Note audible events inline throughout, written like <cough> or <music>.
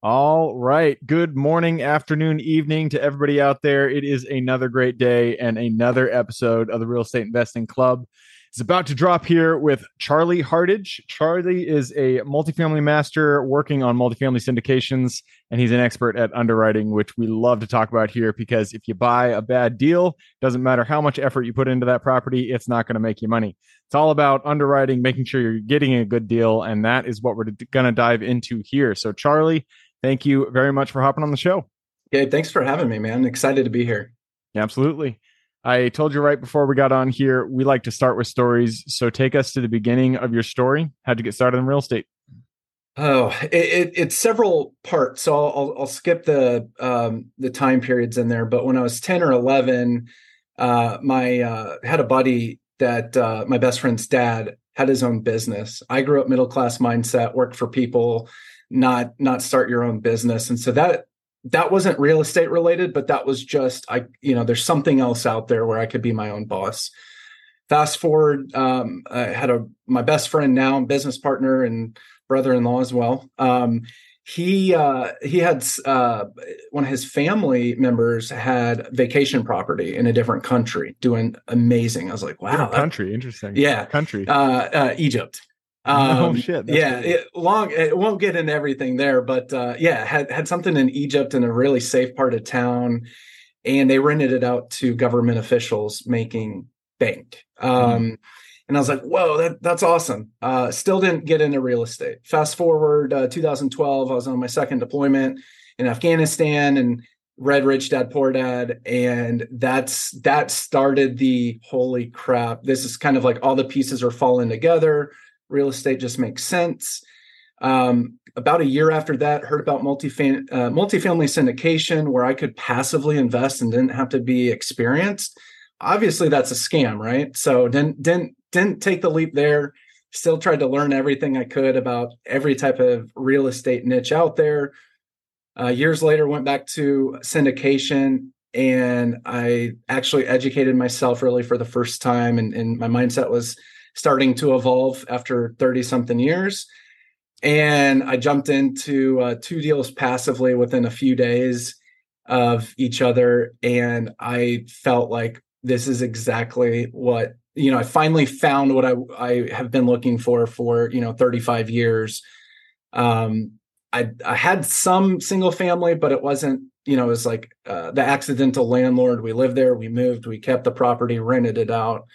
All right. Good morning, afternoon, evening to everybody out there. It is another great day and another episode of the Real Estate Investing Club. It's about to drop here with Charlie Hardage. Charlie is a multifamily master working on multifamily syndications, and he's an expert at underwriting, which we love to talk about here because if you buy a bad deal, doesn't matter how much effort you put into that property, it's not going to make you money. It's all about underwriting, making sure you're getting a good deal, and that is what we're going to dive into here. So, Charlie, thank you very much for hopping on the show. Yeah, thanks for having me, man. Excited to be here. Absolutely. I told you right before we got on here, we like to start with stories. So take us to the beginning of your story. How'd you get started in real estate? Oh, it, it, it's several parts. So I'll, I'll, I'll skip the um, the time periods in there. But when I was ten or eleven, uh, my uh, had a buddy that uh, my best friend's dad had his own business. I grew up middle class mindset, worked for people, not not start your own business. And so that that wasn't real estate related but that was just i you know there's something else out there where i could be my own boss. Fast forward um, i had a my best friend now business partner and brother-in-law as well. Um, he uh, he had uh, one of his family members had vacation property in a different country doing amazing. I was like wow country interesting. Yeah. Country. Uh, uh egypt um, oh shit! yeah, it, long. It won't get into everything there, but uh, yeah, had had something in Egypt in a really safe part of town, and they rented it out to government officials making bank. Um, mm. And I was like, "Whoa, that that's awesome!" Uh, still didn't get into real estate. Fast forward, uh, 2012, I was on my second deployment in Afghanistan, and read Rich Dad Poor Dad, and that's that started the holy crap. This is kind of like all the pieces are falling together real estate just makes sense. Um, about a year after that, heard about multifam- uh, multifamily syndication where I could passively invest and didn't have to be experienced. Obviously, that's a scam, right? So didn't didn't didn't take the leap there. Still tried to learn everything I could about every type of real estate niche out there. Uh, years later, went back to syndication and I actually educated myself really for the first time, and, and my mindset was starting to evolve after 30 something years. And I jumped into uh, two deals passively within a few days of each other. And I felt like this is exactly what, you know, I finally found what I, I have been looking for for, you know, 35 years. Um, I, I had some single family, but it wasn't, you know, it was like uh, the accidental landlord. We lived there, we moved, we kept the property, rented it out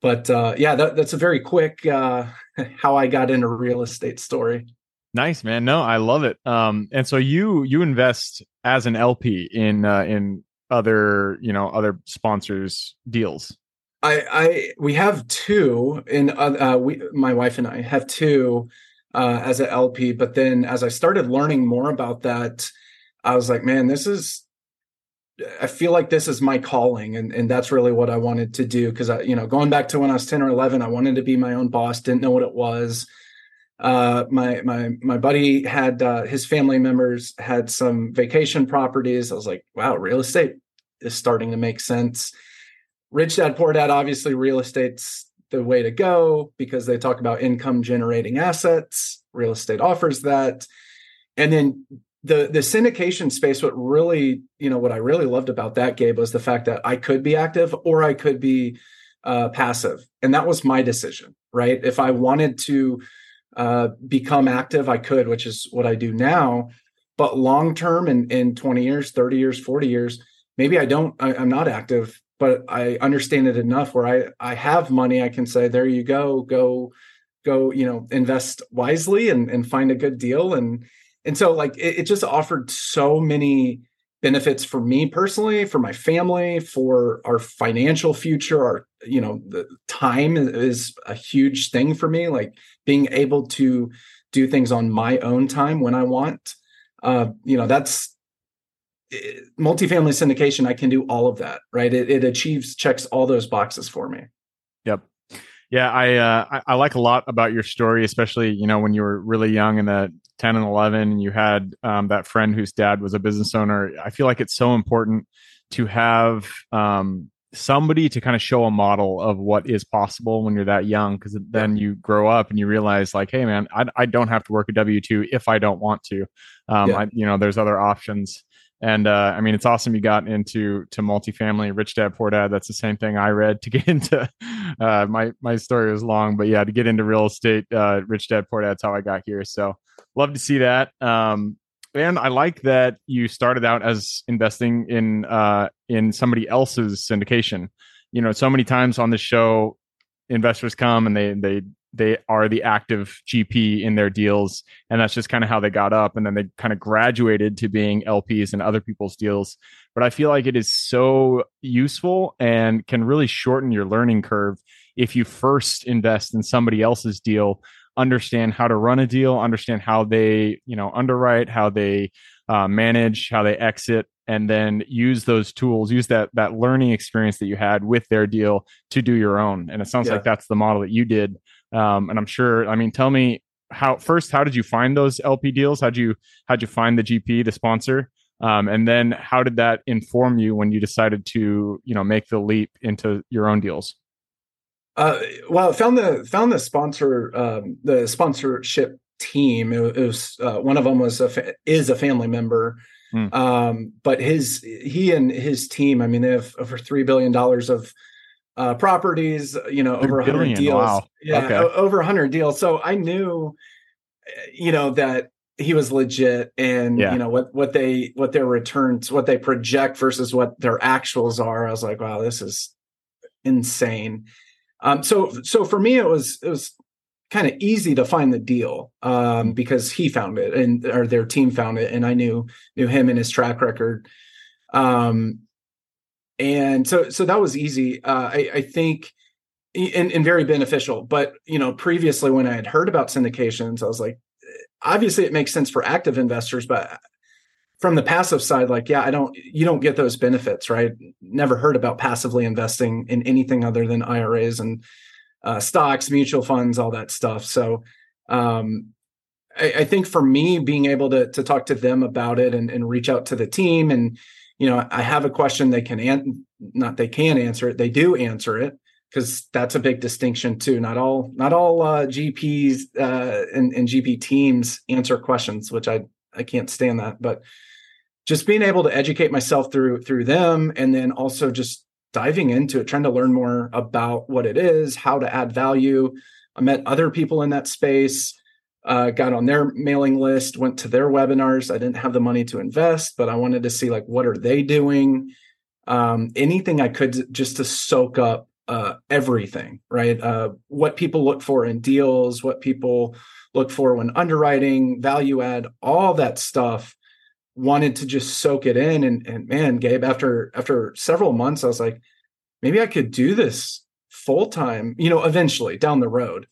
but uh, yeah, that, that's a very quick uh, <laughs> how I got into real estate story. Nice, man. No, I love it. Um, and so you you invest as an LP in uh, in other you know other sponsors deals. I I we have two in uh, we my wife and I have two uh, as an LP, but then as I started learning more about that, I was like, man, this is I feel like this is my calling and, and that's really what I wanted to do. Cause I, you know, going back to when I was 10 or 11, I wanted to be my own boss, didn't know what it was. Uh, my, my, my buddy had, uh, his family members had some vacation properties. I was like, wow, real estate is starting to make sense. Rich dad, poor dad, obviously real estate's the way to go because they talk about income generating assets. Real estate offers that. And then the the syndication space what really you know what i really loved about that gabe was the fact that i could be active or i could be uh, passive. And that was my decision right? If i wanted to uh, become active i could which is what i do now. But long term in in 20 years 30 years 40 years maybe i don't I, i'm not active but i understand it enough where i i have money i can say there you go go go you know invest wisely and and find a good deal. And and so like it, it just offered so many benefits for me personally for my family for our financial future our you know the time is a huge thing for me like being able to do things on my own time when i want uh you know that's multifamily syndication, I can do all of that, right? It, it achieves checks all those boxes for me. Yep. Yeah, I, uh, I, I like a lot about your story, especially you know when you were really young in the ten and eleven, and you had um, that friend whose dad was a business owner. I feel like it's so important to have um, somebody to kind of show a model of what is possible when you're that young because then you grow up and you realize like hey man i, I don't have to work a w2 if i don't want to um, yeah. I, you know there's other options and uh, I mean, it's awesome you got into to multifamily, rich dad, poor dad. That's the same thing I read to <laughs> get into. Uh, my my story was long, but yeah, to get into real estate, uh, rich dad, poor dad. That's how I got here. So love to see that. Um, and I like that you started out as investing in uh, in somebody else's syndication. You know, so many times on the show, investors come and they they they are the active GP in their deals. And that's just kind of how they got up. And then they kind of graduated to being LPs in other people's deals. But I feel like it is so useful and can really shorten your learning curve if you first invest in somebody else's deal, understand how to run a deal, understand how they, you know, underwrite, how they uh, manage, how they exit, and then use those tools, use that that learning experience that you had with their deal to do your own. And it sounds yeah. like that's the model that you did. Um, and I'm sure. I mean, tell me how first. How did you find those LP deals? How'd you how'd you find the GP, the sponsor? Um, and then how did that inform you when you decided to you know make the leap into your own deals? Uh, well, found the found the sponsor um, the sponsorship team. It, it was uh, one of them was a fa- is a family member, mm. um, but his he and his team. I mean, they have over three billion dollars of uh, properties, you know, over 100 billion. deals. Wow. Yeah, okay. over 100 deals. So I knew, you know, that he was legit and yeah. you know what what they what their returns what they project versus what their actuals are i was like wow this is insane um so so for me it was it was kind of easy to find the deal um mm. because he found it and or their team found it and i knew knew him and his track record um and so so that was easy. Uh, I, I think and, and very beneficial. But you know, previously when I had heard about syndications, I was like, obviously it makes sense for active investors, but from the passive side, like, yeah, I don't, you don't get those benefits, right? Never heard about passively investing in anything other than IRAs and uh, stocks, mutual funds, all that stuff. So, um, I, I, think for me, being able to to talk to them about it and, and reach out to the team and you know, I have a question they can an- not they can answer it, they do answer it because that's a big distinction too. Not all not all uh, GPs uh, and, and GP teams answer questions, which I I can't stand that. But just being able to educate myself through through them, and then also just diving into it, trying to learn more about what it is, how to add value. I met other people in that space uh, got on their mailing list, went to their webinars. I didn't have the money to invest, but I wanted to see like what are they doing, um, anything I could just to soak up uh, everything, right? Uh, what people look for in deals, what people look for when underwriting, value add, all that stuff. Wanted to just soak it in, and and man, Gabe, after after several months, I was like, maybe I could do this full time. You know, eventually down the road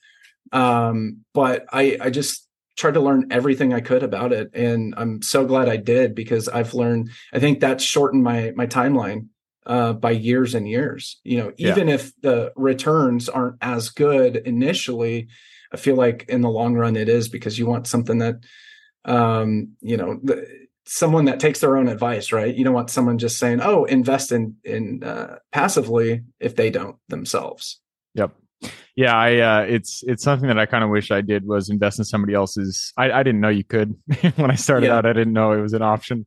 um, but I, I just tried to learn everything I could about it, and I'm so glad I did because I've learned. I think that shortened my my timeline uh, by years and years. You know, even yeah. if the returns aren't as good initially, I feel like in the long run it is because you want something that, um, you know, the, someone that takes their own advice, right? You don't want someone just saying, "Oh, invest in in uh, passively" if they don't themselves. Yep yeah i uh, it's it's something that i kind of wish i did was invest in somebody else's i, I didn't know you could <laughs> when i started yeah. out i didn't know it was an option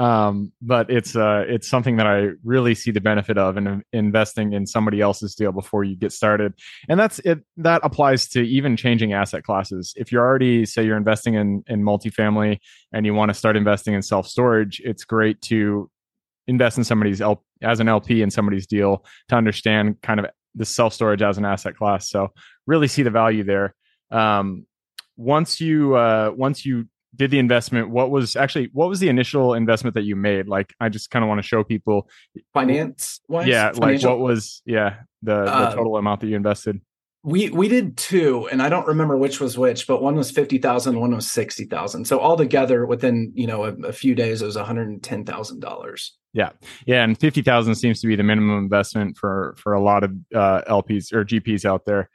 um, but it's uh it's something that i really see the benefit of in investing in somebody else's deal before you get started and that's it that applies to even changing asset classes if you're already say you're investing in in multifamily and you want to start investing in self storage it's great to invest in somebody's L- as an lp in somebody's deal to understand kind of the self storage as an asset class. So really see the value there. Um, once you uh, once you did the investment, what was actually what was the initial investment that you made? Like I just kind of want to show people finance. wise? Yeah, Financial? like what was yeah the, the uh, total amount that you invested. We we did two, and I don't remember which was which, but one was fifty thousand, one was sixty thousand. So all together within you know a, a few days, it was one hundred and ten thousand dollars. Yeah, yeah, and fifty thousand seems to be the minimum investment for for a lot of uh, LPs or GPs out there.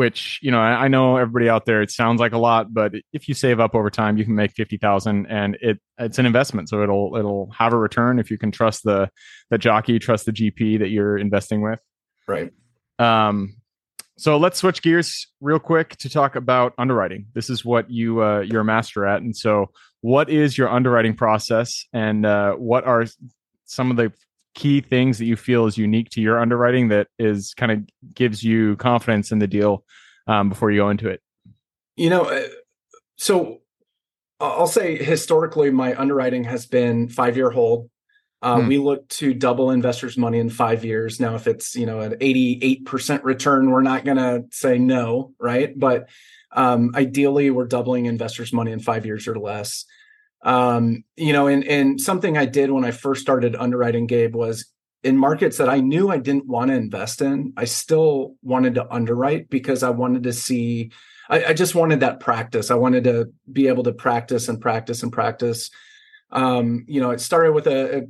Which you know, I, know everybody out there. It sounds like a lot, but if you save up over time, you can make fifty thousand, and it it's an investment. So it'll it'll have a return if you can trust the the jockey, trust the GP that you're investing with. Right. Um, so let's switch gears real quick to talk about underwriting. This is what you uh, you're a master at, and so what is your underwriting process, and uh, what are some of the key things that you feel is unique to your underwriting that is kind of gives you confidence in the deal um, before you go into it? You know, uh, so I'll say historically, my underwriting has been five year hold uh, hmm. We look to double investors' money in five years. Now, if it's you know an eighty-eight percent return, we're not going to say no, right? But um, ideally, we're doubling investors' money in five years or less. Um, you know, and and something I did when I first started underwriting, Gabe, was in markets that I knew I didn't want to invest in. I still wanted to underwrite because I wanted to see. I, I just wanted that practice. I wanted to be able to practice and practice and practice. Um, you know, it started with a, a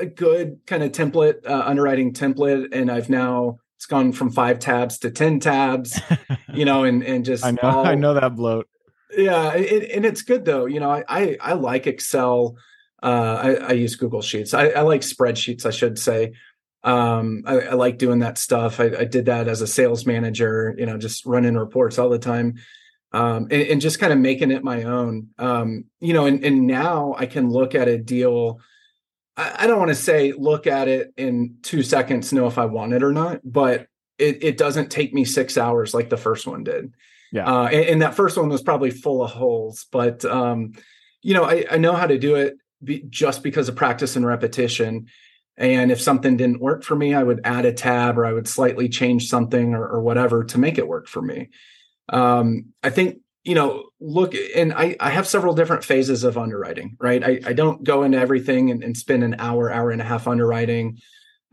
a good kind of template, uh, underwriting template, and I've now it's gone from five tabs to ten tabs, <laughs> you know, and and just I know all, I know that bloat. Yeah, it, and it's good though. You know, I I, I like Excel. Uh, I, I, use Google Sheets. I, I, like spreadsheets, I should say. Um, I, I, like doing that stuff. I, did that as a sales manager. You know, just running reports all the time. Um, and, and, just kind of making it my own. Um, you know, and, and now I can look at a deal I, don't want to say look at it in two seconds, know if I want it or not, but it, it doesn't take me six hours like the first one did. Yeah. Uh, and, and, that first one was probably full of holes, but um, you know, I, I know how to do it be, just because of practice and repetition. And if something didn't work for me, I would add a tab or I would slightly change something or, or whatever to make it work for me. Um, I think you know, look, and I, I have several different phases of underwriting, right? I, I don't go into everything and, and spend an hour, hour and a half underwriting.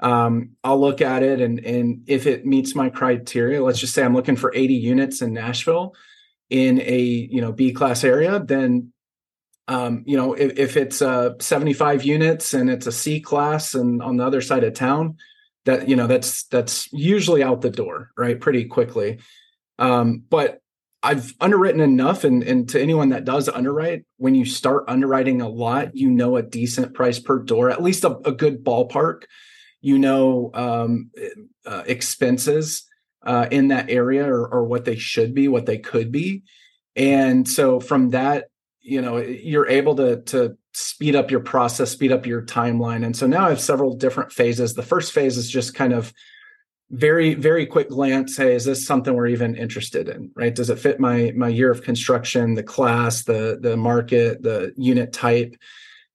Um, I'll look at it and and if it meets my criteria, let's just say I'm looking for 80 units in Nashville in a you know B class area, then um, you know, if, if it's uh 75 units and it's a C class and on the other side of town, that you know, that's that's usually out the door, right? Pretty quickly. Um, but I've underwritten enough, and, and to anyone that does underwrite, when you start underwriting a lot, you know a decent price per door, at least a, a good ballpark. You know um, uh, expenses uh, in that area, or, or what they should be, what they could be, and so from that, you know, you're able to to speed up your process, speed up your timeline. And so now I have several different phases. The first phase is just kind of very very quick glance hey is this something we're even interested in right does it fit my my year of construction the class the the market the unit type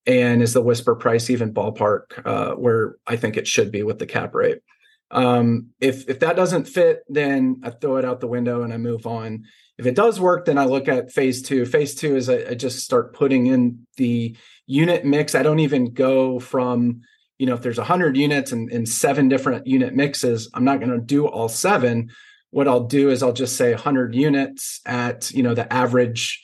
and is the whisper price even ballpark uh, where i think it should be with the cap rate? Um, if if that doesn't fit then i throw it out the window and i move on. If it does work then i look at phase two. Phase two is I, I just start putting in the unit mix. I don't even go from you know, if there's 100 units and, and seven different unit mixes, I'm not going to do all seven. What I'll do is I'll just say 100 units at, you know, the average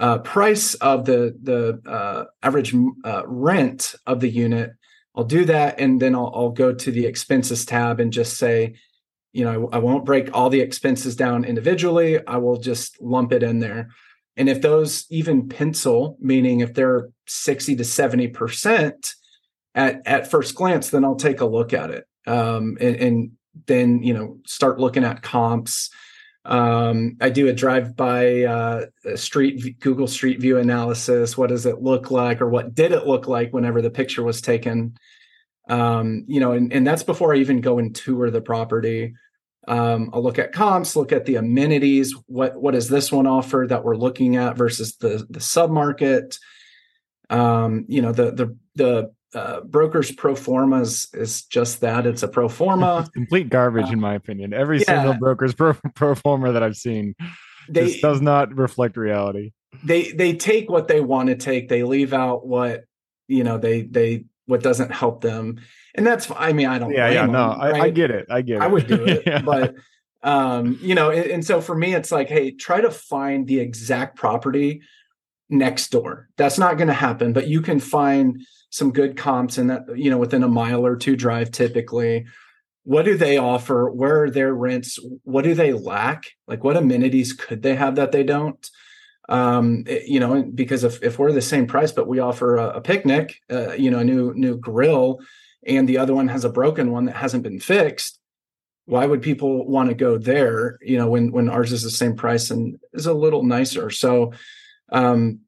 uh, price of the the uh, average uh, rent of the unit. I'll do that, and then I'll, I'll go to the expenses tab and just say, you know, I, I won't break all the expenses down individually. I will just lump it in there. And if those even pencil, meaning if they're 60 to 70 percent, at at first glance, then I'll take a look at it um, and, and, then you know start looking at comps. Um, I do a drive by uh, street Google Street View analysis. What does it look like, or what did it look like whenever the picture was taken? Um, you know, and, and that's before I even go and tour the property. Um, I'll look at comps, look at the amenities. What what does this one offer that we're looking at versus the the submarket? Um, you know, the the the uh, brokers pro forma is, is just that it's a pro forma <laughs> complete garbage uh, in my opinion every yeah. single broker's pro, <laughs> pro forma that i've seen they does not reflect reality they they take what they want to take they leave out what you know they they what doesn't help them and that's i mean i don't yeah yeah them, no I. I, get it i get it i would do it <laughs> yeah. but um, you know, and, and so for me, it's like, hey, try to find the exact property next door. That's not going to happen, but you can find some good comps in that, you know, within a mile or two drive typically. What do they offer? Where are their rents? What do they lack? Like what amenities could they have that they don't? Um, it, you know, because if, if we're the same price, but we offer a, a picnic, uh, you know, a new new grill, and the other one has a broken one that hasn't been fixed, why would people want to go there you know when when ours is the same price and is a little nicer so um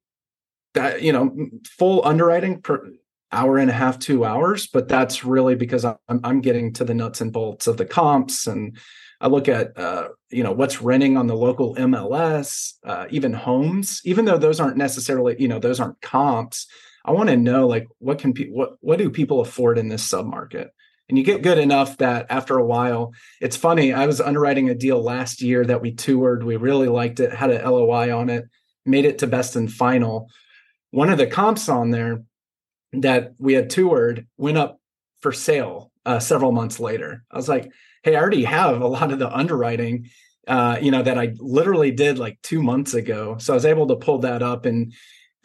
that you know full underwriting per hour and a half two hours but that's really because i'm, I'm getting to the nuts and bolts of the comps. And i look at uh you know what's renting on the local mls uh, even homes even though those aren't necessarily you know those aren't comps i want to know like what can people what what do people afford in this submarket? And you get good enough that after a while it's funny i was underwriting a deal last year that we toured we really liked it had a loi on it made it to best and final. One of the comps on there that we had toured went up for sale uh, several months later i was like hey i already have a lot of the underwriting uh, you know that i literally did like two months ago so i was able to pull that up and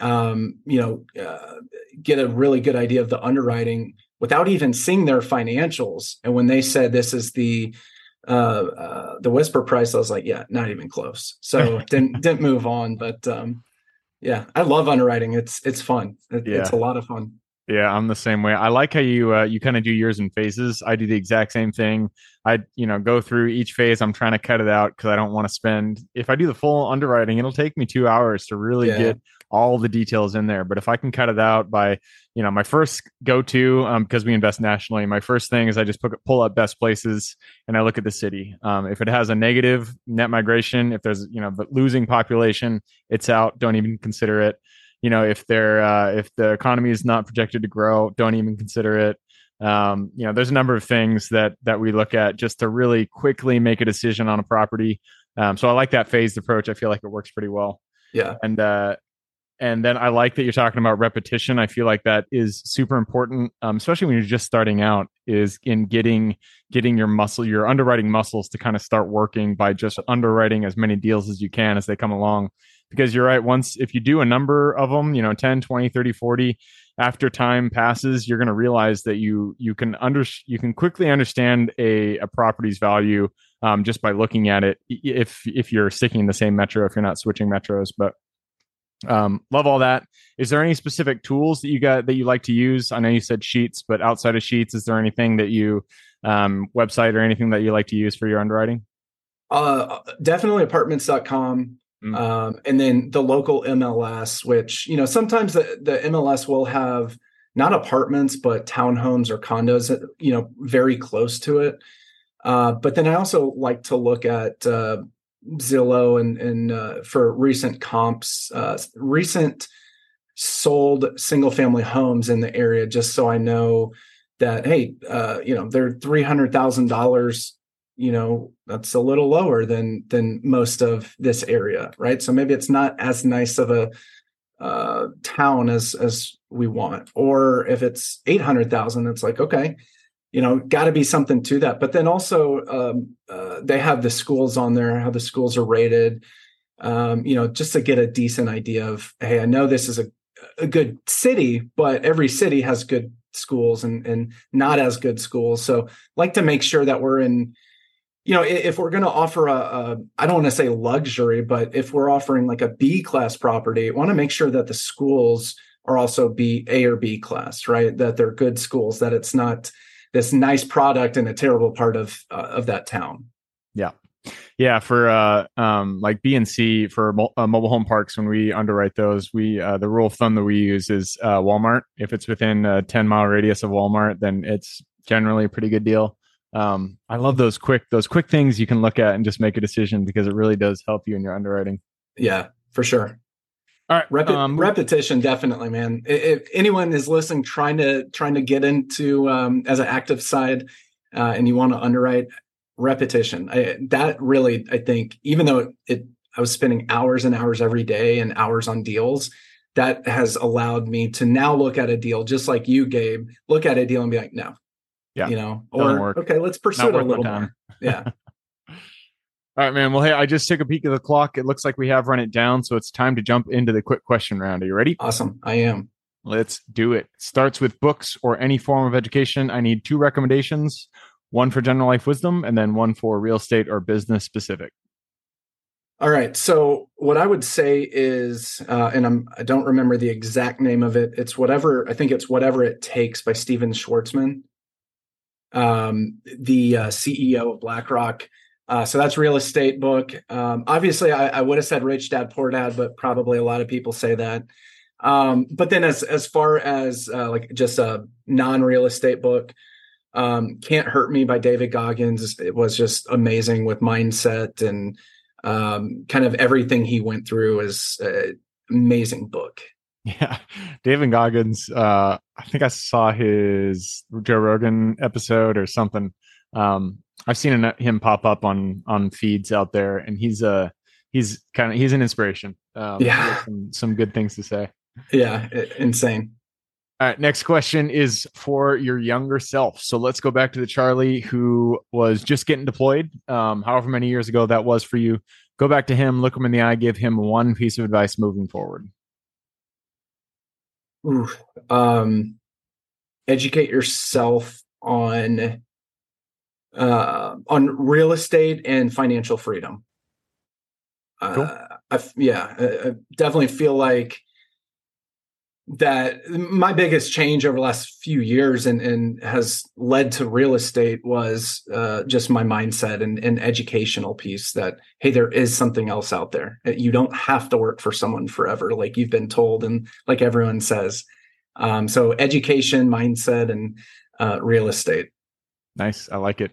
um, you know uh, get a really good idea of the underwriting without even seeing their financials. And when they said this is the uh, uh, the whisper price, I was like, yeah, not even close. So <laughs> didn't didn't move on. But um, yeah, I love underwriting. It's it's fun. It, yeah. It's a lot of fun. Yeah, I'm the same way. I like how you uh, you kind of do yours in phases. I do the exact same thing. I you know go through each phase. I'm trying to cut it out because I don't want to spend. If I do the full underwriting, it'll take me two hours to really yeah. get all the details in there. But if I can cut it out by, you know, my first go to, um, because we invest nationally, my first thing is I just pull up best places and I look at the city. Um, if it has a negative net migration, if there's, you know, but losing population, it's out. Don't even consider it. You know, if they're, uh, if the economy is not projected to grow, don't even consider it. Um, you know, there's a number of things that that we look at just to really quickly make a decision on a property. Um, so I like that phased approach. I feel like it works pretty well. Yeah. And uh, and then I like that you're talking about repetition. I feel like that is super important, um, especially when you're just starting out. Is in getting getting your muscle, your underwriting muscles to kind of start working by just underwriting as many deals as you can as they come along. Because you're right. Once if you do a number of them, you know, 10, 20, 30, 40, after time passes, you're going to realize that you you can under you can quickly understand a a property's value um, just by looking at it. If if you're sticking in the same metro, if you're not switching metros, but um, love all that. Is there any specific tools that you got that you like to use? I know you said Sheets, but outside of Sheets, is there anything that you um, website or anything that you like to use for your underwriting? Uh, definitely apartments.com. Mm. Um, and then the local MLS, which, you know, sometimes the, the MLS will have not apartments, but townhomes or condos, you know, very close to it. Uh, but then I also like to look at uh, Zillow and and uh, for recent comps, uh, recent sold single family homes in the area, just so I know that hey, uh, you know they're three hundred thousand dollars. You know that's a little lower than than most of this area, right? So maybe it's not as nice of a uh, town as as we want, or if it's eight hundred thousand, it's like okay, you know got to be something to that. But then also um, uh, they have the schools on there how the schools are rated. Um, you know just to get a decent idea of hey i know this is a, a good city but every city has good schools and and not as good schools. So like to make sure that we're in you know if we're going to offer a, a i don't want to say luxury but if we're offering like a b class property want to make sure that the schools are also b a or b class right? That they're good schools that it's not this nice product in a terrible part of uh, of that town. Yeah. Yeah, for uh, um, like B and C for mo- uh, mobile home parks, when we underwrite those, we uh, the rule of thumb that we use is uh, Walmart. If it's within a ten mile radius of Walmart, then it's generally a pretty good deal. Um, I love those quick those quick things you can look at and just make a decision because it really does help you in your underwriting. Yeah, for sure. All right, Repi- um, repetition definitely, man. If anyone is listening, trying to trying to get into um, as an active side, uh, and you want to underwrite, repetition. I, that really, I think, even though it, it, I was spending hours and hours every day and hours on deals, that has allowed me to now look at a deal just like you, Gabe. Look at a deal and be like, no, yeah, you know, or okay, let's pursue it a little more. Yeah. <laughs> All right, man. Well, hey, I just took a peek at the clock. It looks like we have run it down, so it's time to jump into the quick question round. Are you ready? Awesome. I am. Let's do it. Starts with books or any form of education. I need two recommendations one for general life wisdom, and then one for real estate or business specific. All right. So what I would say is, uh, and I'm I don't remember the exact name of it. It's whatever I think it's whatever it takes by Stephen Schwarzman, um, the uh, CEO of BlackRock. Uh, so that's real estate book. Um, obviously, I, I, would have said Rich Dad Poor Dad, but probably a lot of people say that. Um, but then, as as far as uh, like just a non real estate book, um, Can't Hurt Me by David Goggins. It was just amazing with mindset and um, kind of everything he went through is an amazing book. Yeah, David Goggins. Uh, I think I saw his Joe Rogan episode or something. Um, I've seen him pop up on on feeds out there, and he's a uh, he's kind of he's an inspiration. Um, yeah, some, some good things to say. Yeah, insane. All right, next question is for your younger self. So let's go back to the Charlie who was just getting deployed, um, however many years ago that was for you. Go back to him, look him in the eye, give him one piece of advice moving forward. Ooh, um, educate yourself on uh, on real estate and financial freedom. Cool. Uh, I, yeah, I definitely feel like that my biggest change over the last few years and, and has led to real estate was uh, just my mindset and, and educational piece that hey there is something else out there you don't have to work for someone forever like you've been told and like everyone says um, so education mindset and uh, real estate nice. I like it.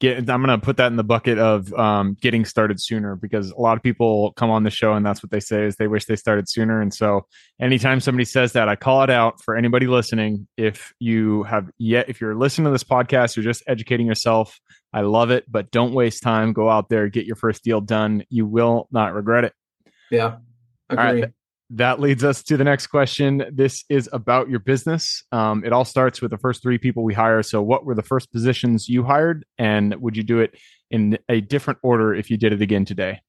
Get i'm going to put that in the bucket of um, getting started sooner because a lot of people come on the show and that's what they say is they wish they started sooner. And so anytime somebody says that i call it out for anybody listening. If you have yet if you're listening to this podcast you're just educating yourself i love it but don't waste time. Go out there get your first deal done. You will not regret it. Yeah. Agree that leads us to the next question. This is about your business. Um, it all starts with the first three people we hire. So, what were the first positions you hired, and would you do it in a different order if you did it again today?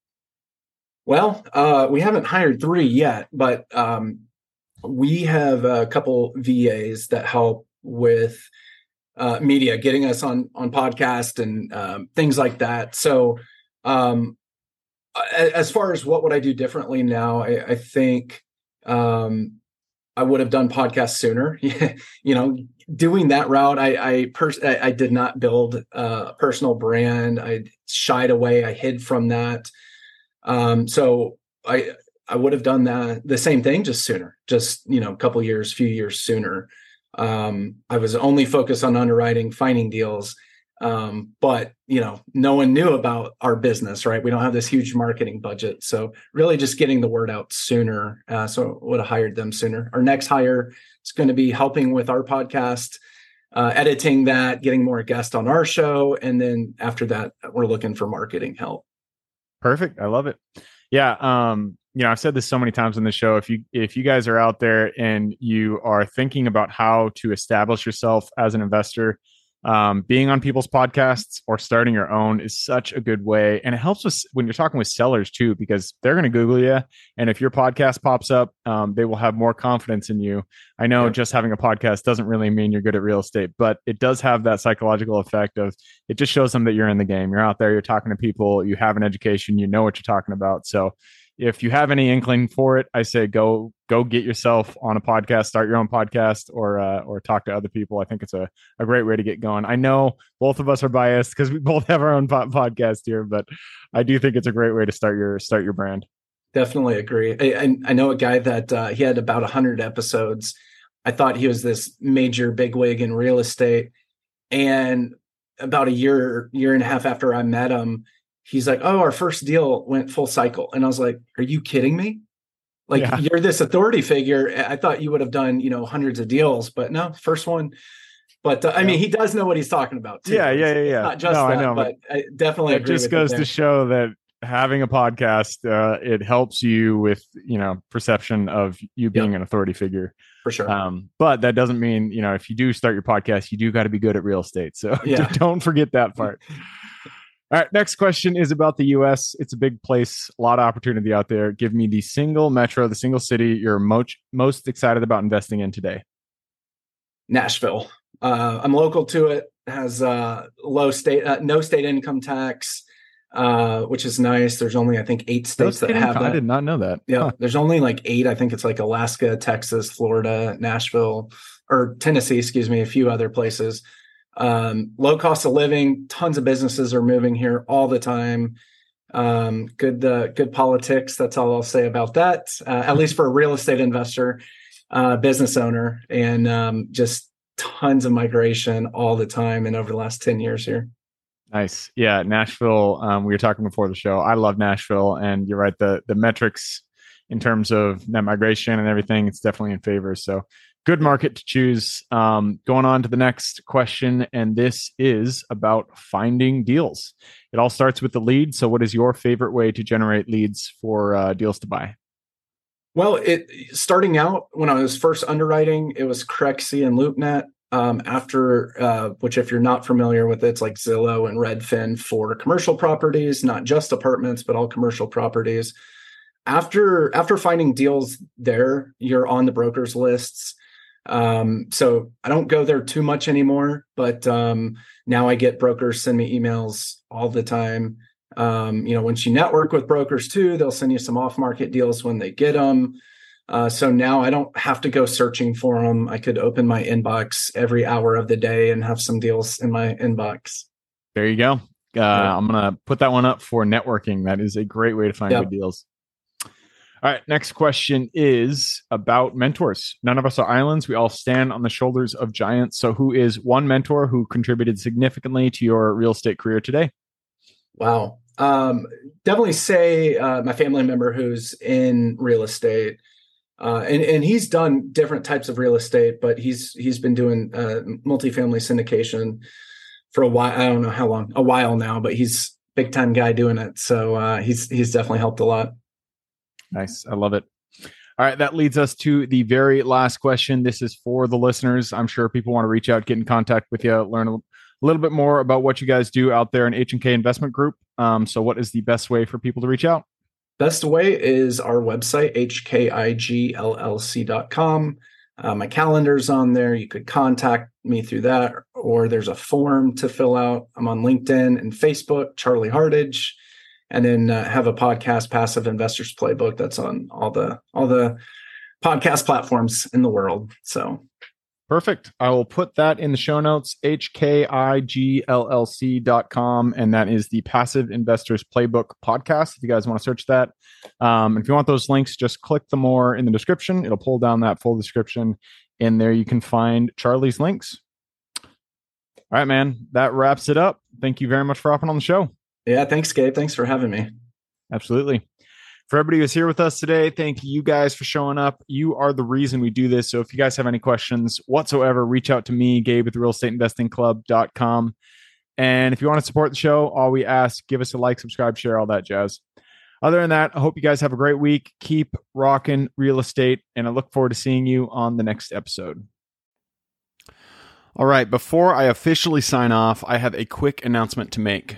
Well, uh, we haven't hired three yet, but um, we have a couple VAs that help with uh, media, getting us on on podcast and um, things like that. So, um, as far as what would I do differently now, I, I think um, I would have done podcasts sooner. <laughs> you know, doing that route, I I, pers- I, I did not build a personal brand. I shied away. I hid from that. Um, so I I would have done that the same thing just sooner, just you know, a couple years, few years sooner. Um, I was only focused on underwriting, finding deals, um, but you know no one knew about our business right? We don't have this huge marketing budget. So really just getting the word out sooner uh, so would have hired them sooner. Our next hire is going to be helping with our podcast uh, editing that getting more guests on our show and then after that we're looking for marketing help. Perfect. I love it. Yeah um you know i've said this so many times on the show if you if you guys are out there and you are thinking about how to establish yourself as an investor um, being on people's podcasts or starting your own is such a good way. And it helps us when you're talking with sellers too because they're going to google you and if your podcast pops up um, they will have more confidence in you. I know yeah. just having a podcast doesn't really mean you're good at real estate but it does have that psychological effect of it just shows them that you're in the game. You're out there you're talking to people you have an education you know what you're talking about. So if you have any inkling for it, I say go go get yourself on a podcast, start your own podcast, or uh, or talk to other people. I think it's a, a great way to get going. I know both of us are biased because we <laughs> both have our own po- podcast here, but I do think it's a great way to start your start your brand. Definitely agree. I, I know a guy that uh, he had about hundred episodes. I thought he was this major bigwig in real estate, and about a year year and a half after I met him he's like, "Oh, our first deal went full cycle," and I was like, "Are you kidding me?" Like yeah. you're this authority figure. I thought you would have done you know hundreds of deals, but no, first one. But uh, I mean, he does know what he's talking about. Too. Yeah, yeah, yeah, yeah. not just no, that, I know, but I definitely. It just goes to show that having a podcast uh, it helps you with you know perception of you being yep. an authority figure for sure um, but that doesn't mean you know if you do start your podcast you do got to be good at real estate so yeah. <laughs> don't forget that <laughs> part All right, next question is about the US. It's a big place, a lot of opportunity out there. Give me the single metro, the single city you're most most excited about investing in today. Nashville. Uh, I'm local to it. Has uh, low state, uh, no state income tax, uh, which is nice. There's only I think eight states that have income. that. I did not know that. Yeah, Huh. there's only like eight. I think it's like Alaska, Texas, Florida, Nashville, or Tennessee. Excuse me, a few other places. Um, low cost of living. Tons of businesses are moving here all the time. Um, good, uh, good politics. That's all I'll say about that. Uh, at least for a real estate investor, uh, business owner, and um, just tons of migration all the time. And over the last ten years here. Nice. Yeah, Nashville. Um, we were talking before the show. I love Nashville, and you're right. The the metrics in terms of net migration and everything, it's definitely in favor. So good market to choose. Um, going on to the next question, and this is about finding deals. It all starts with the lead. So, what is your favorite way to generate leads for uh, deals to buy? Well, it starting out when I was first underwriting, it was Crexi and LoopNet. Um, after uh, which, if you're not familiar with it, it's like Zillow and Redfin for commercial properties, not just apartments, but all commercial properties. After after finding deals there, you're on the brokers lists. Um, so I don't go there too much anymore, but um, now I get brokers send me emails all the time. Um, you know, once you network with brokers too, they'll send you some off market deals when they get them. Uh, so now I don't have to go searching for them. I could open my inbox every hour of the day and have some deals in my inbox. There you go. Uh. I'm gonna put that one up for networking. That is a great way to find Yeah. good deals. All right, next question is about mentors. None of us are islands. We all stand on the shoulders of giants. So, who is one mentor who contributed significantly to your real estate career today? Wow. Um, definitely say uh, my family member who's in real estate. Uh, and and he's done different types of real estate, but he's he's been doing uh, multifamily syndication for a while. I don't know how long, a while now, but he's big time guy doing it. So uh, he's he's definitely helped a lot. Nice. I love it. All right, that leads us to the very last question. This is for the listeners. I'm sure people want to reach out, get in contact with you, learn a little bit more about what you guys do out there in H&K Investment Group. Um, so what is the best way for people to reach out? Best way is our website, hkigllc.com. Uh, my calendar's on there. You could contact me through that, or there's a form to fill out. I'm on LinkedIn and Facebook, Charlie Hardage, and then uh, have a podcast, Passive Investors Playbook, that's on all the all the podcast platforms in the world. So Perfect. I will put that in the show notes, hkigllc.com. And that is the Passive Investors Playbook podcast. If you guys want to search that. Um, if you want those links, just click the more in the description. It'll pull down that full description. And there you can find Charlie's links. All right, man. That wraps it up. Thank you very much for hopping on the show. Yeah, thanks, Gabe. Thanks for having me. Absolutely. For everybody who's here with us today, thank you guys for showing up. You are the reason we do this. So if you guys have any questions whatsoever, reach out to me, Gabe at the real estate investing club.com. And if you want to support the show, all we ask, give us a like, subscribe, share, all that jazz. Other than that, I hope you guys have a great week. Keep rocking real estate, and I look forward to seeing you on the next episode. All right, before I officially sign off, I have a quick announcement to make.